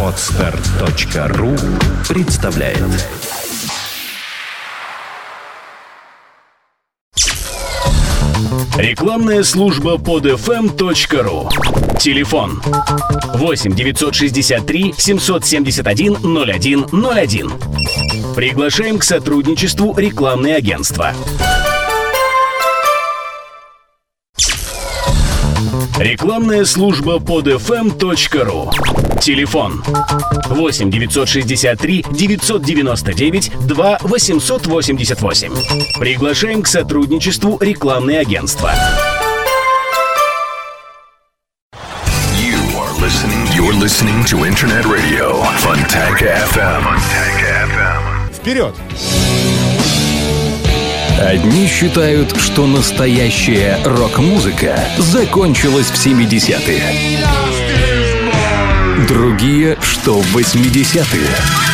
Отстар.ру представляет. Рекламная служба под fm.ru Телефон 8 963 771 0101 Приглашаем к сотрудничеству рекламные агентства. Рекламная служба под fm.ru Телефон 8 963 999 2 888. Приглашаем к сотрудничеству рекламные агентства. You are listening. You're listening to Internet Radio Fontanka FM. Fontanka FM. Вперед! Одни считают, что настоящая рок-музыка закончилась в 70-е. Другие, что в 80-е.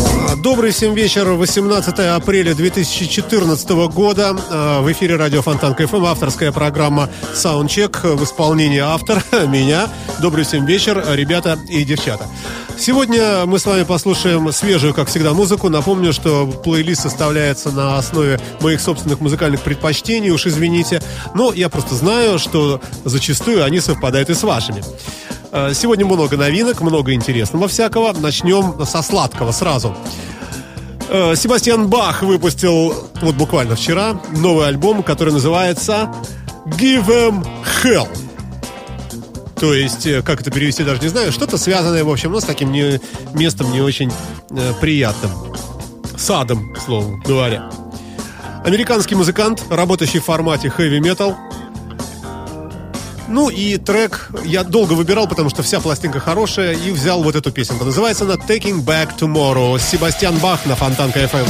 Добрый всем вечер, 18 апреля 2014 года. Э, В эфире радио Фонтанка FM, авторская программа Soundcheck в исполнении автора, меня. Добрый всем вечер, ребята и девчата. Сегодня мы с вами послушаем свежую, как всегда, музыку. Напомню, что плейлист составляется на основе моих собственных музыкальных предпочтений, уж извините. Но я просто знаю, что зачастую они совпадают и с вашими. Э, Сегодня много новинок, много интересного всякого. Начнем со сладкого сразу. Э, Себастьян Бах выпустил вот буквально вчера новый альбом, который называется Give Them Hell. То есть, э, как это перевести, даже не знаю. Что-то связанное, в общем, ну, с таким не- местом не очень э, приятным. Садом, к слову говоря. Американский музыкант, работающий в формате metal. Ну и трек я долго выбирал, потому что вся пластинка хорошая, и взял вот эту песенку. Называется она Taking Back Tomorrow. Себастьян Бах на Фонтанка FM.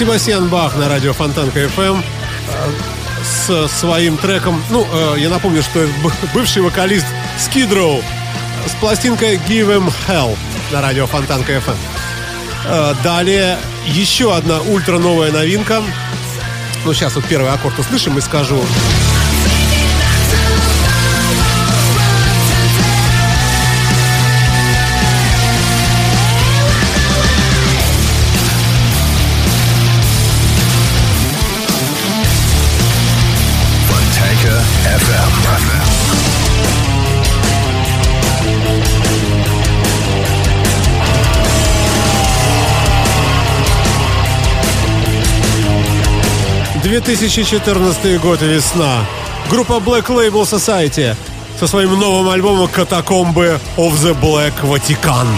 Себастьян Бах на радио Фонтанка FM с своим треком. Ну, э, я напомню, что это бывший вокалист Skid с пластинкой Give Him Hell на радио Фонтанка FM. Э, далее еще одна ультра новая новинка. Ну, сейчас вот первый аккорд услышим и скажу. ...2014 год весна. Группа Black Label Society со своим новым альбомом «Катакомбы of the Black Vatican».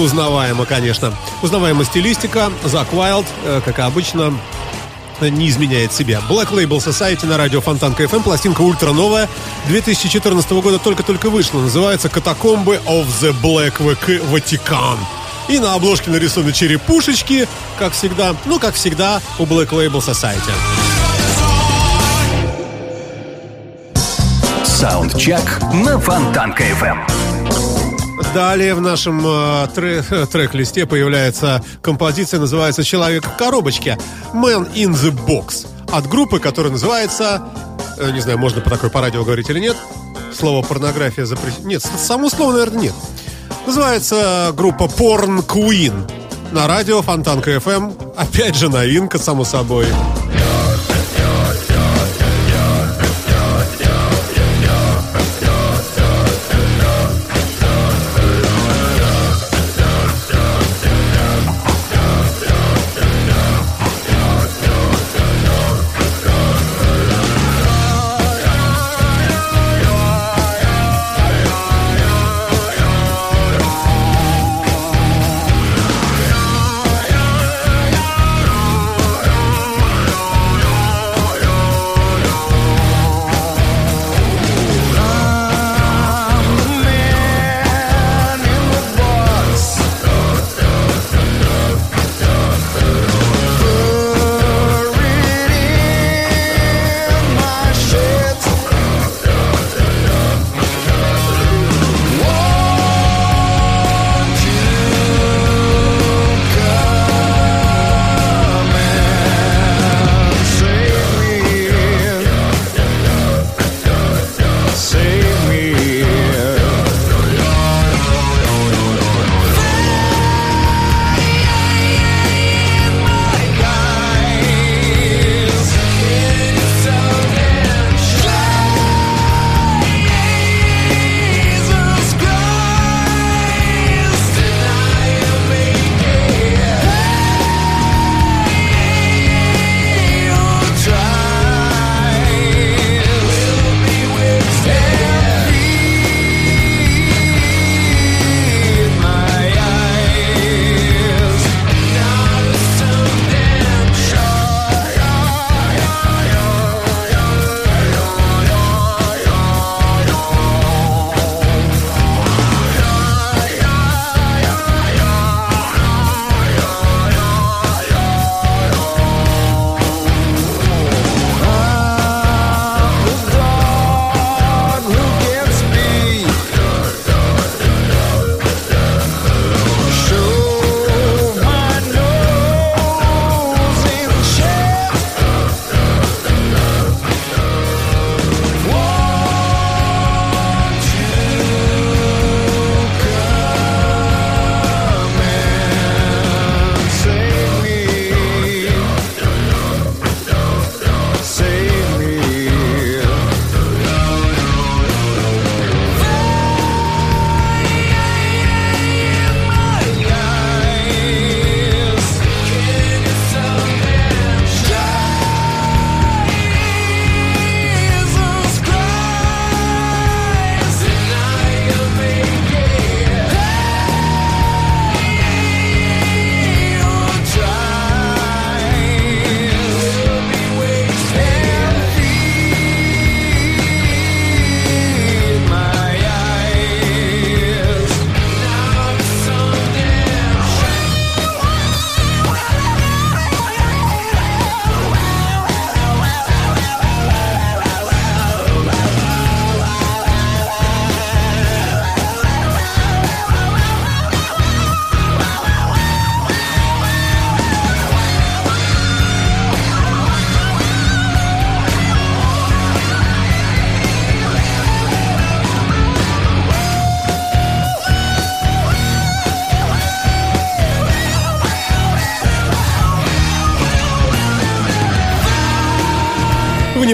Узнаваемо, конечно. Узнаваема стилистика, Зак Уайлд, э, как обычно, не изменяет себя. Black Label Society на радио Фонтанка FM, пластинка ультра новая, 2014 года только-только вышла, называется «Катакомбы of the Black Vatican». И на обложке нарисованы черепушечки, как всегда, ну, как всегда, у Black Label Society. Саундчек на Фонтанка FM. Далее в нашем э, трек, трек-листе появляется композиция, называется «Человек в коробочке» «Man in the Box» от группы, которая называется, э, не знаю, можно по такой по радио говорить или нет, слово порнография запрещено. Нет, само слово, наверное, нет. Называется группа Porn Queen на радио Фонтанка FM. Опять же новинка, само собой.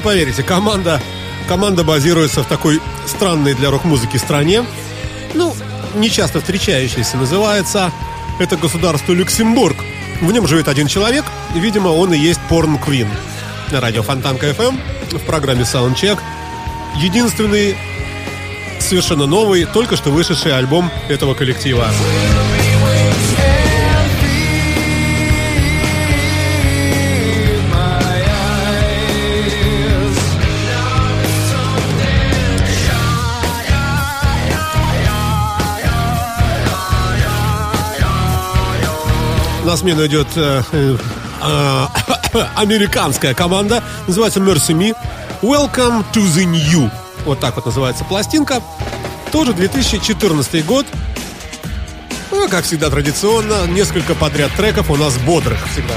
Поверите, команда, команда базируется в такой странной для рок-музыки стране. Ну, не часто встречающейся, называется это государство Люксембург. В нем живет один человек, видимо, он и есть Порн Квин. На радио Фонтанка FM в программе Soundcheck. Единственный совершенно новый, только что вышедший альбом этого коллектива. На смену идет э, э, американская команда. Называется Mercy Me. Welcome to the New. Вот так вот называется пластинка. Тоже 2014 год. Ну, как всегда традиционно, несколько подряд треков у нас бодрых всегда.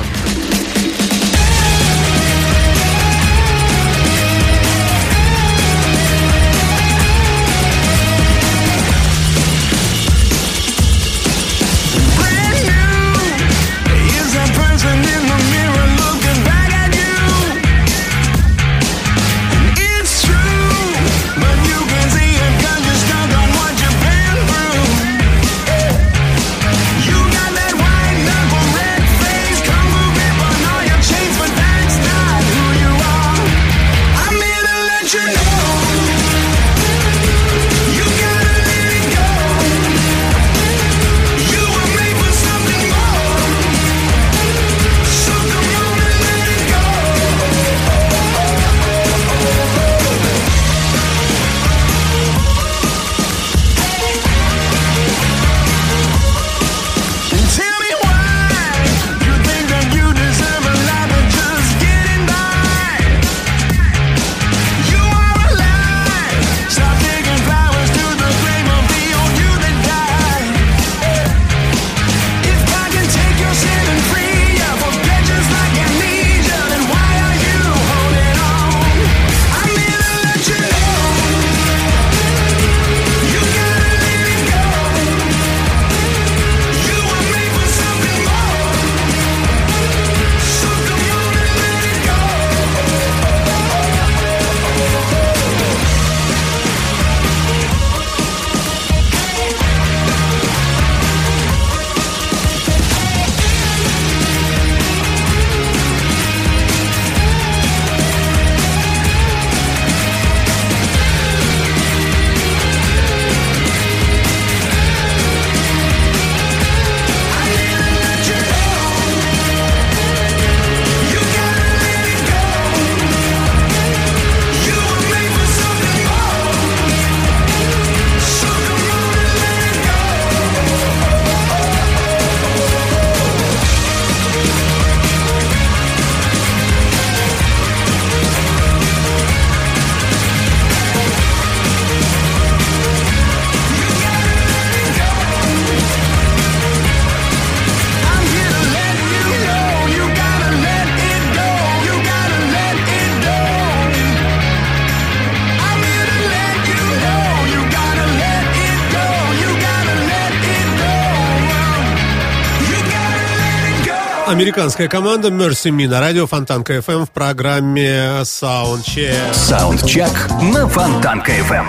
Американская команда Mercy Me на радио Фонтанка FM в программе Soundcheck. Soundcheck на Фонтанка FM.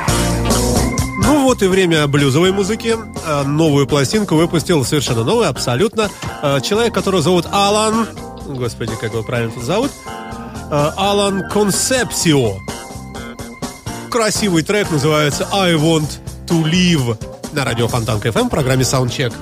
Ну вот и время блюзовой музыки. Э, новую пластинку выпустил совершенно новый, абсолютно. Э, человек, которого зовут Алан. Господи, как его правильно тут зовут? Э, Алан Консепсио. Красивый трек называется I Want to Live на радио Фонтанка FM в программе Soundcheck.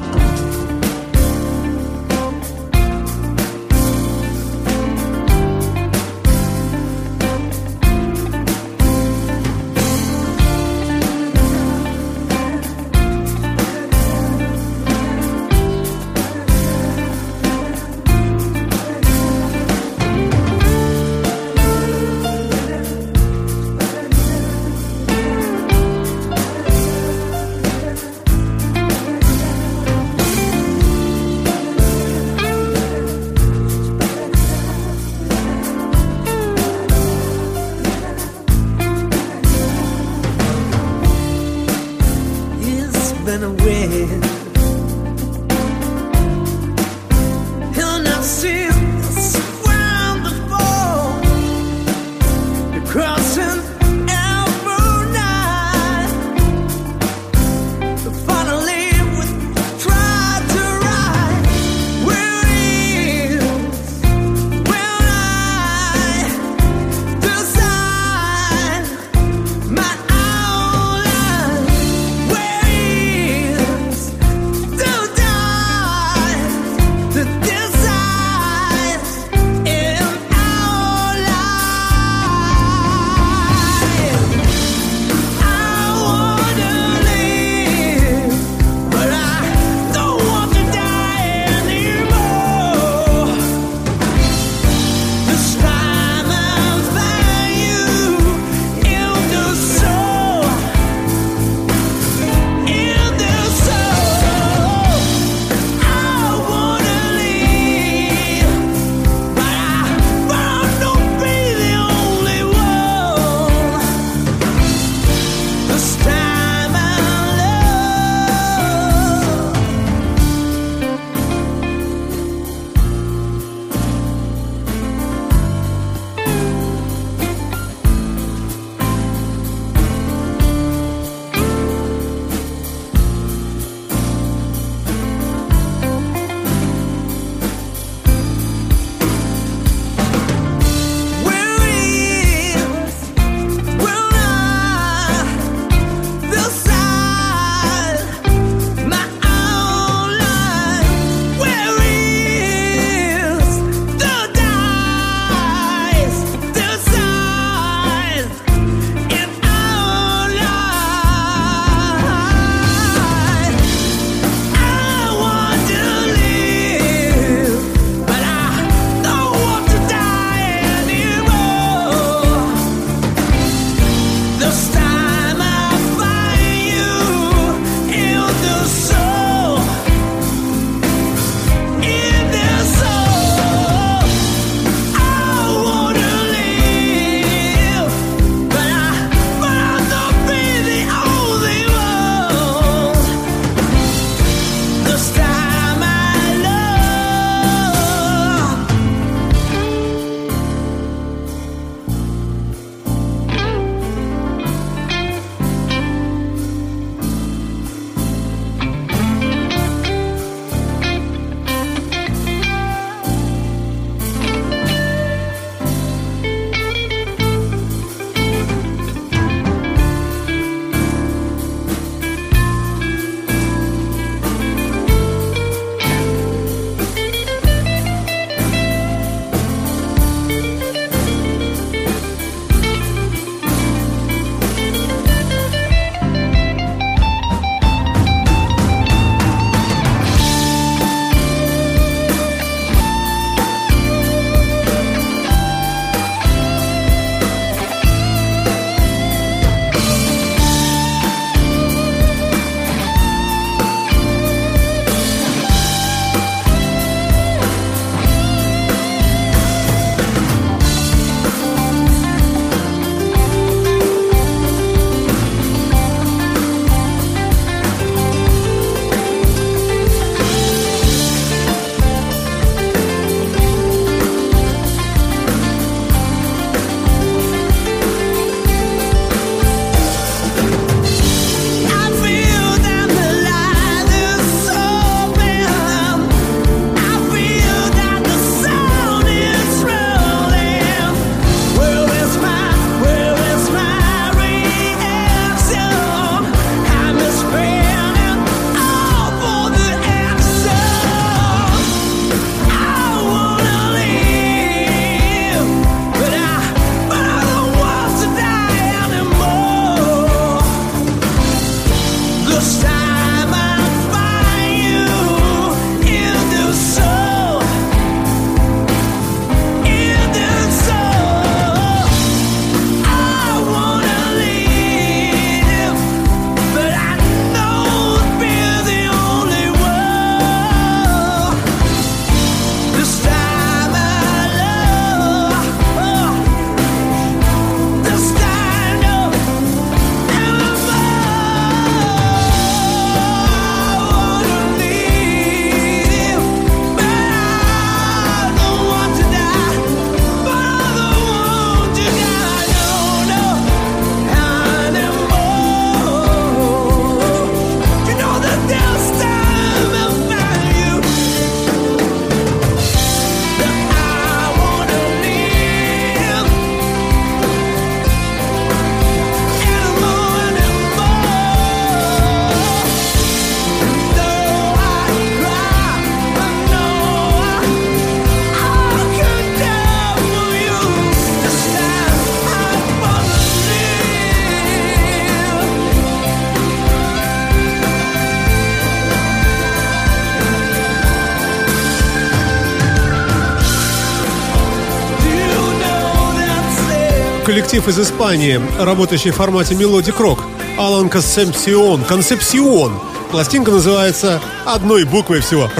Из Испании, работающий в формате melodic rock. Алан Консепсион. Консепсион. Пластинка называется одной буквой всего.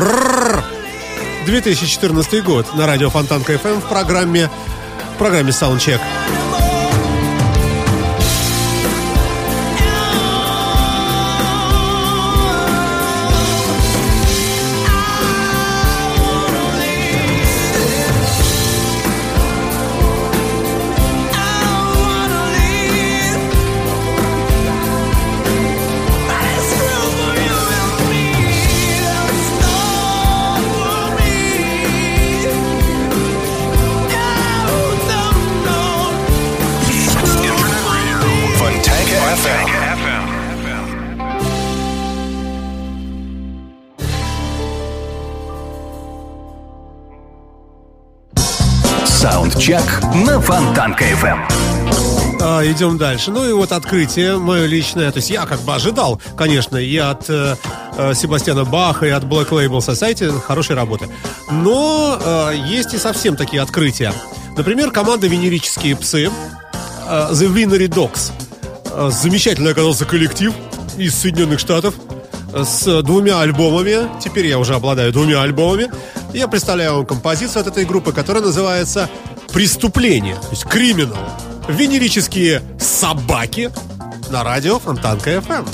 2014 год на радио Фонтанка FM в программе, в программе Soundcheck. Саундчек на Фонтанка FM. А, идем дальше. Ну и вот открытие мое личное. То есть я как бы ожидал, конечно, и от э, э Себастьяна Баха, и от Black Label Society хорошей работы. Но э, есть и совсем такие открытия. Например, команда «Венерические псы» э, The Winery Dogs. Э, замечательный оказался коллектив из Соединенных Штатов э, с двумя альбомами. Теперь я уже обладаю двумя альбомами. Я представляю вам композицию от этой группы, которая называется «Преступление», то есть «Криминал». Венерические собаки на радио Фонтанка FM.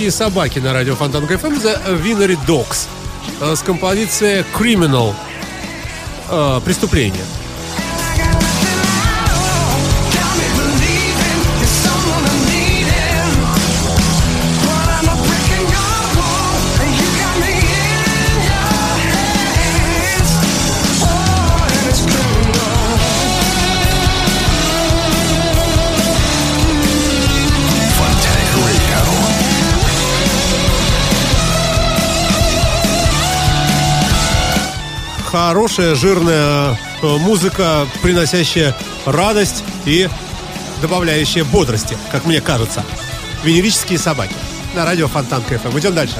Венерические собаки на радио Фонтан КФМ The Winery Dogs э, с композицией Criminal э, Преступление. Хорошая, жирная э, музыка, приносящая радость и добавляющая бодрости, как мне кажется. Венерические собаки на радио Фонтанка FM. Идем дальше.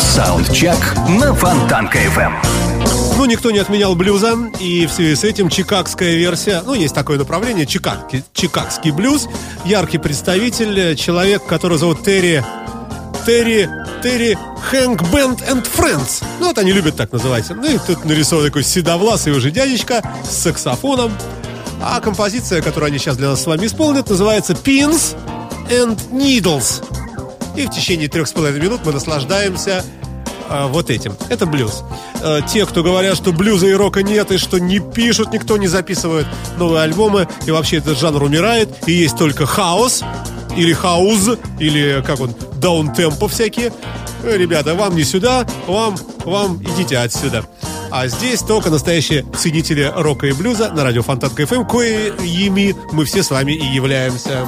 Саундчек на Фонтанка FM. Ну, никто не отменял блюза, и в связи с этим чикагская версия, ну, есть такое направление, чикагский, чикагский блюз, яркий представитель, э, человек, которого зовут Терри, Терри, Терри Хэнк Бенд and Friends. Ну, вот они любят так называть. Ну, и тут нарисован такой седовласый уже дядечка с саксофоном. А композиция, которую они сейчас для нас с вами исполнят, называется Pins and Needles. И в течение трех с половиной минут мы наслаждаемся а, вот этим. Это блюз. Э, те, кто говорят, что блюза и рока нет, и что не пишут, никто не записывает новые альбомы, и вообще этот жанр умирает, и есть только хаос, или хауз, или как он, даунтемпо всякие. Э, Ребята, вам не сюда, вам, вам идите отсюда. А здесь только настоящие ценители рока и блюза на радио Фонтан КФМ, коими мы все с вами и являемся.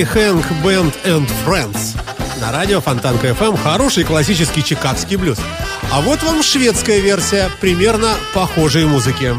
Терри Хэнк Бенд and Friends. На радио Фонтанка FM хороший классический чикагский блюз. А вот вам шведская версия примерно похожей музыки.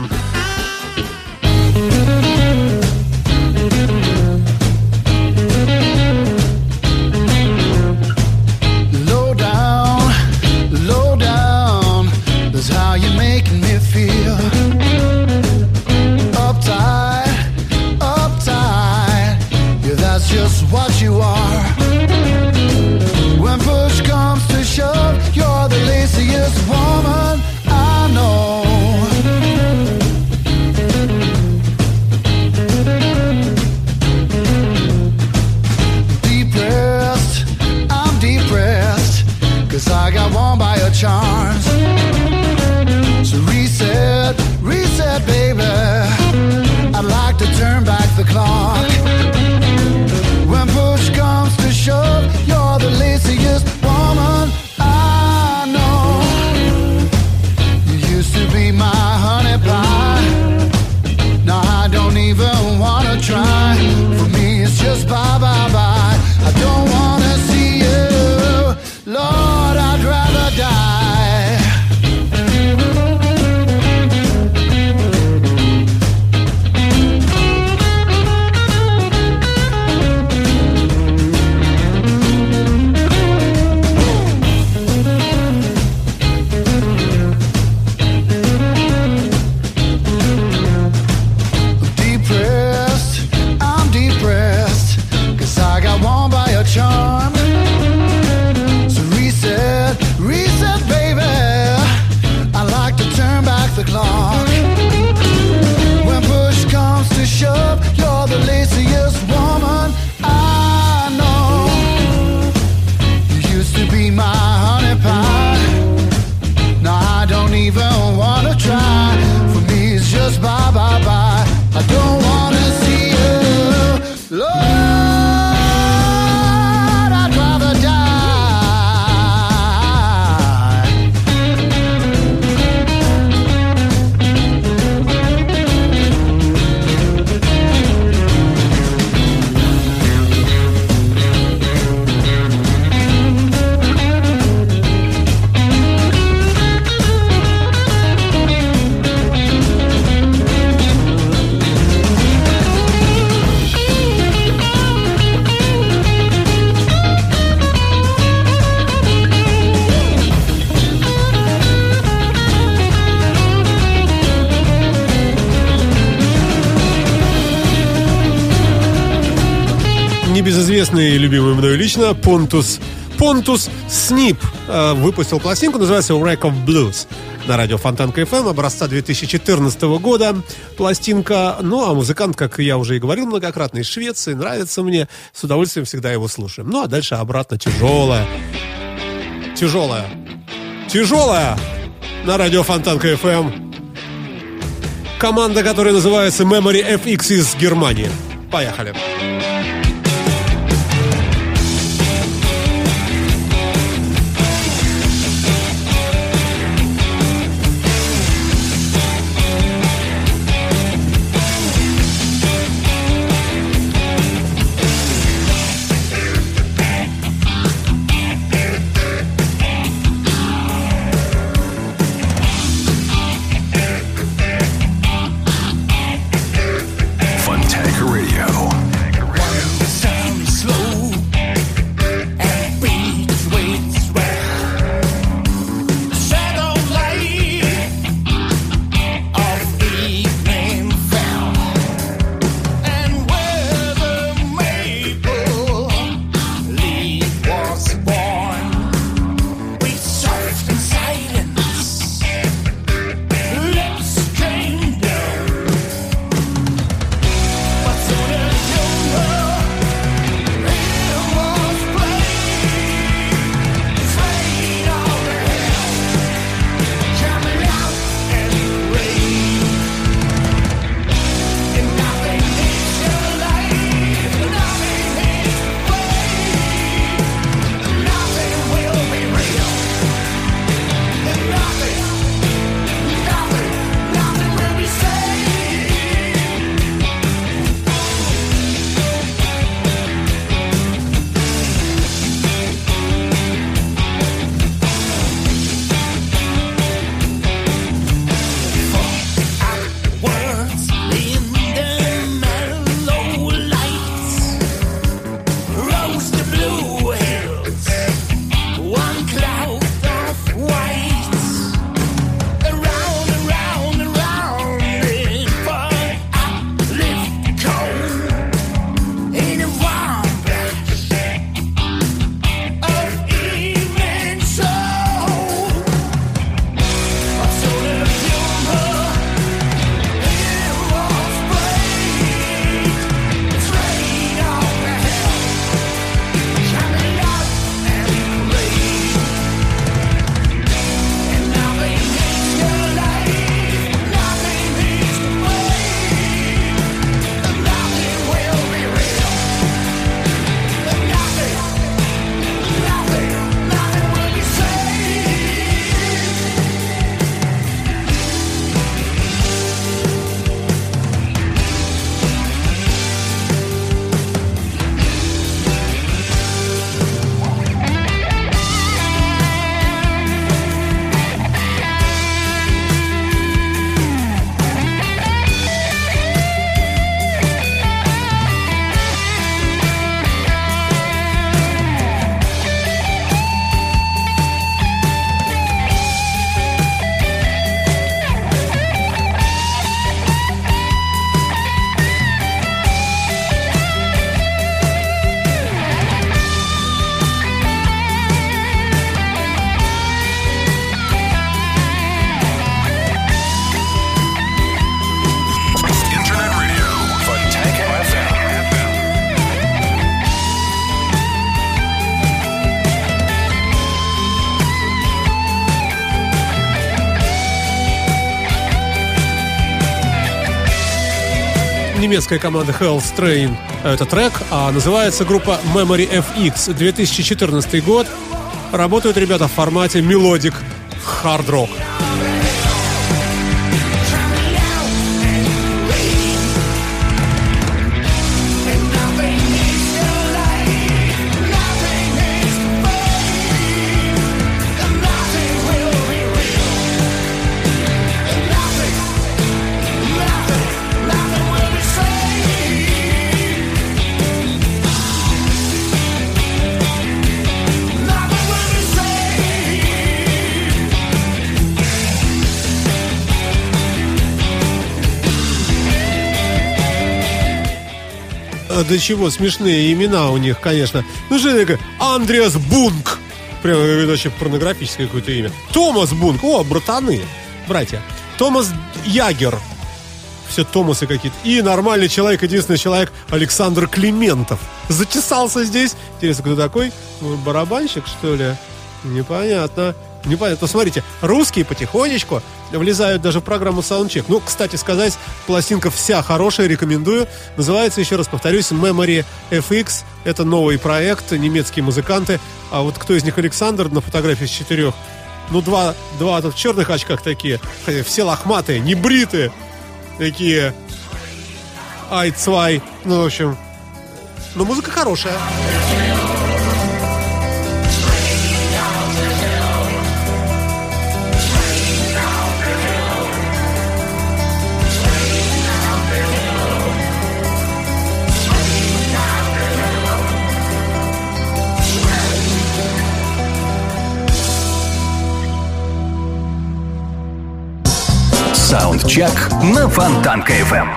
Лично Понтус Понтус Снип э, выпустил пластинку, называется Wreck of Blues на радио Фонтанка FM образца 2014 года пластинка. Ну, а музыкант, как я уже и говорил многократно, из Швеции, нравится мне. С удовольствием всегда его слушаем. Ну, а дальше обратно тяжелая. Тяжелая. Тяжелая на радио Фонтанка FM. Команда, которая называется Memory FX из Германии. Поехали. Funtank немецкая команда Hell's Train это трек, а называется группа Memory FX 2014 год. Работают ребята в формате Melodic Hard до чего смешные имена у них, конечно. Ну, что такое? Андреас Бунк. Прямо вообще порнографическое какое-то имя. Томас Бунк. О, братаны, братья. Томас Ягер. Все Томасы какие-то. И нормальный человек, единственный человек, Александр Климентов. Затесался здесь. Интересно, кто такой? Ну, Барабанщик, что ли? Непонятно. Непонятно. Смотрите, русские потихонечку влезают даже в программу Soundcheck. Ну, кстати сказать, пластинка вся хорошая, рекомендую. Называется, еще раз повторюсь, Memory FX. Это новый проект, немецкие музыканты. А вот кто из них Александр на фотографии с четырех? Ну, два, два в черных очках такие. Хотя все лохматые, не бритые. Такие. Ай, цвай. Ну, в общем. Но музыка хорошая. Саундчек на Фонтанка FM.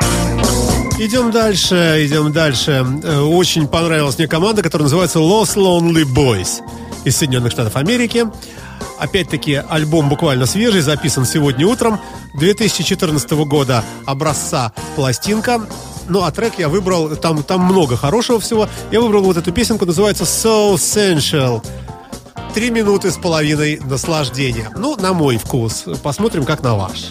Идем дальше, идем дальше. Э, Очень понравилась мне команда, которая называется Los Lonely Boys из Соединенных Штатов Америки. Опять-таки, альбом буквально свежий, записан сегодня утром 2014 года образца пластинка. Ну, а трек я выбрал, там, там много хорошего всего. Я выбрал вот эту песенку, называется So Sensual. Три минуты с половиной наслаждения. Ну, на мой вкус. Посмотрим, как на ваш.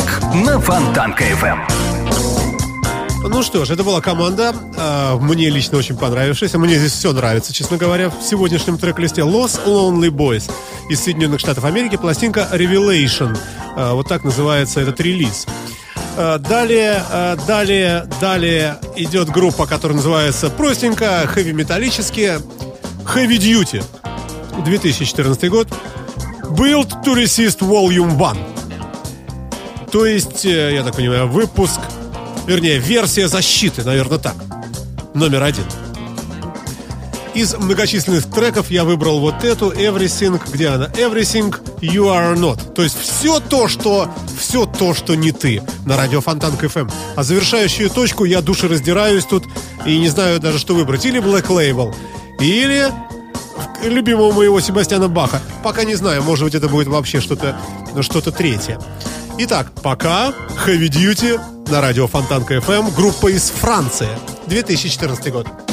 Саундчек на Фонтанка FM. Ну что ж, это была команда, э, мне лично очень понравившаяся. Мне здесь все нравится, честно говоря, в сегодняшнем трек-листе. Los Lonely Boys из Соединенных Штатов Америки, пластинка Revelation. Э, вот так называется этот релиз. Э, Далее, далее, далее идет группа, которая называется простенько, хэви-металлически, Heavy Duty. 2014 год. Build to Resist Volume 1. То есть, э, я так понимаю, выпуск, вернее, версия защиты, наверное, так. Номер один. Из многочисленных треков я выбрал вот эту Everything, где она? Everything You Are Not. То есть все то, что все то, что не ты на радио Фонтан КФМ. А завершающую точку я душераздираюсь тут и не знаю даже, что выбрать. Или Black Label, или любимого моего Себастьяна Баха. Пока не знаю, может быть, это будет вообще что-то что третье. Итак, пока Heavy Duty на радио Фонтан КФМ, группа из Франции, 2014 год.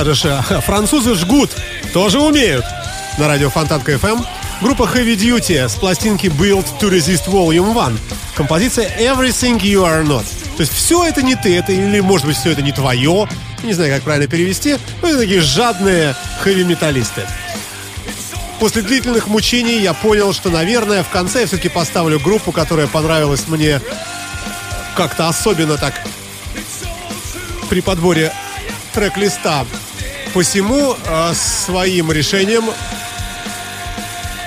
Скажешь, а, французы жгут, тоже умеют. На радио Фонтанка FM группа Heavy Duty с пластинки Build to Resist Volume 1. Композиция Everything You Are Not. То есть все это не ты, это или может быть все это не твое. Не знаю, как правильно перевести. Но это такие жадные хэви-металлисты. После длительных мучений я понял, что, наверное, в конце я все-таки поставлю группу, которая понравилась мне как-то особенно так при подборе трек-листа. Посему э, своим решением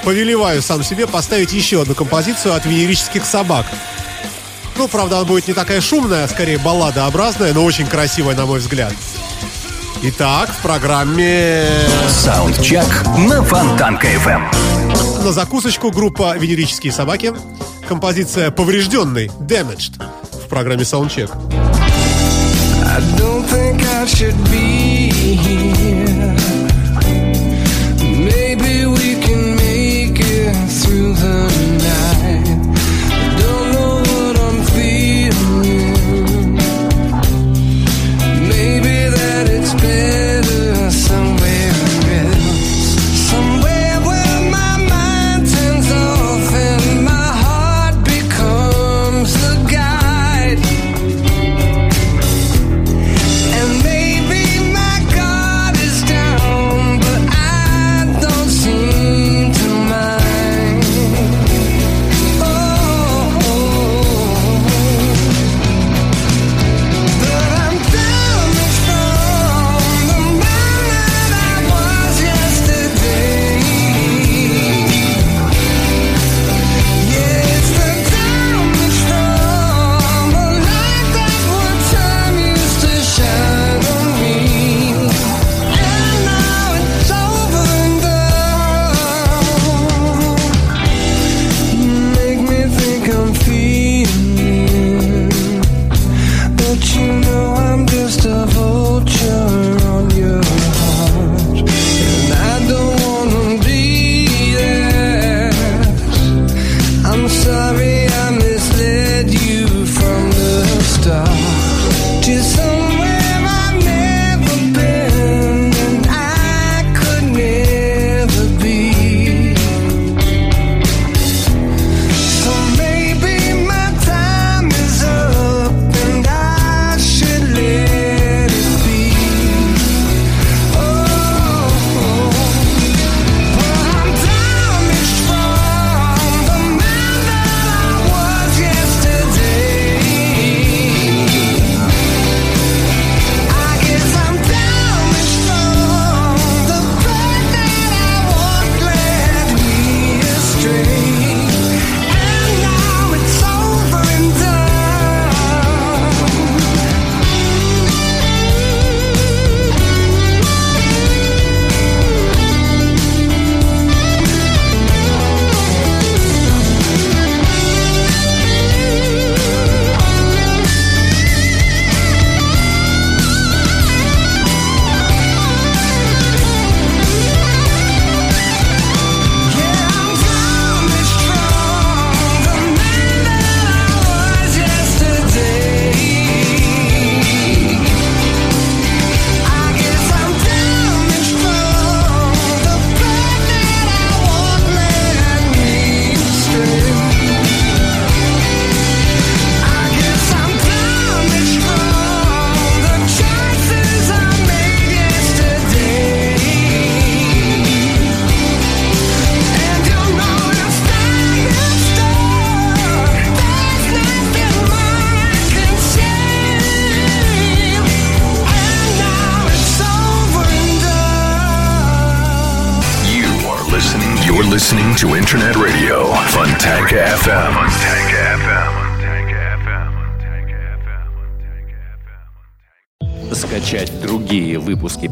повелеваю сам себе поставить еще одну композицию от венерических собак. Ну, правда, она будет не такая шумная, а скорее балладообразная, но очень красивая, на мой взгляд. Итак, в программе Саундчек на Фонтанка FM. на закусочку группа «Венерические собаки». Композиция «Поврежденный» Damaged в программе Soundcheck. I don't think I should be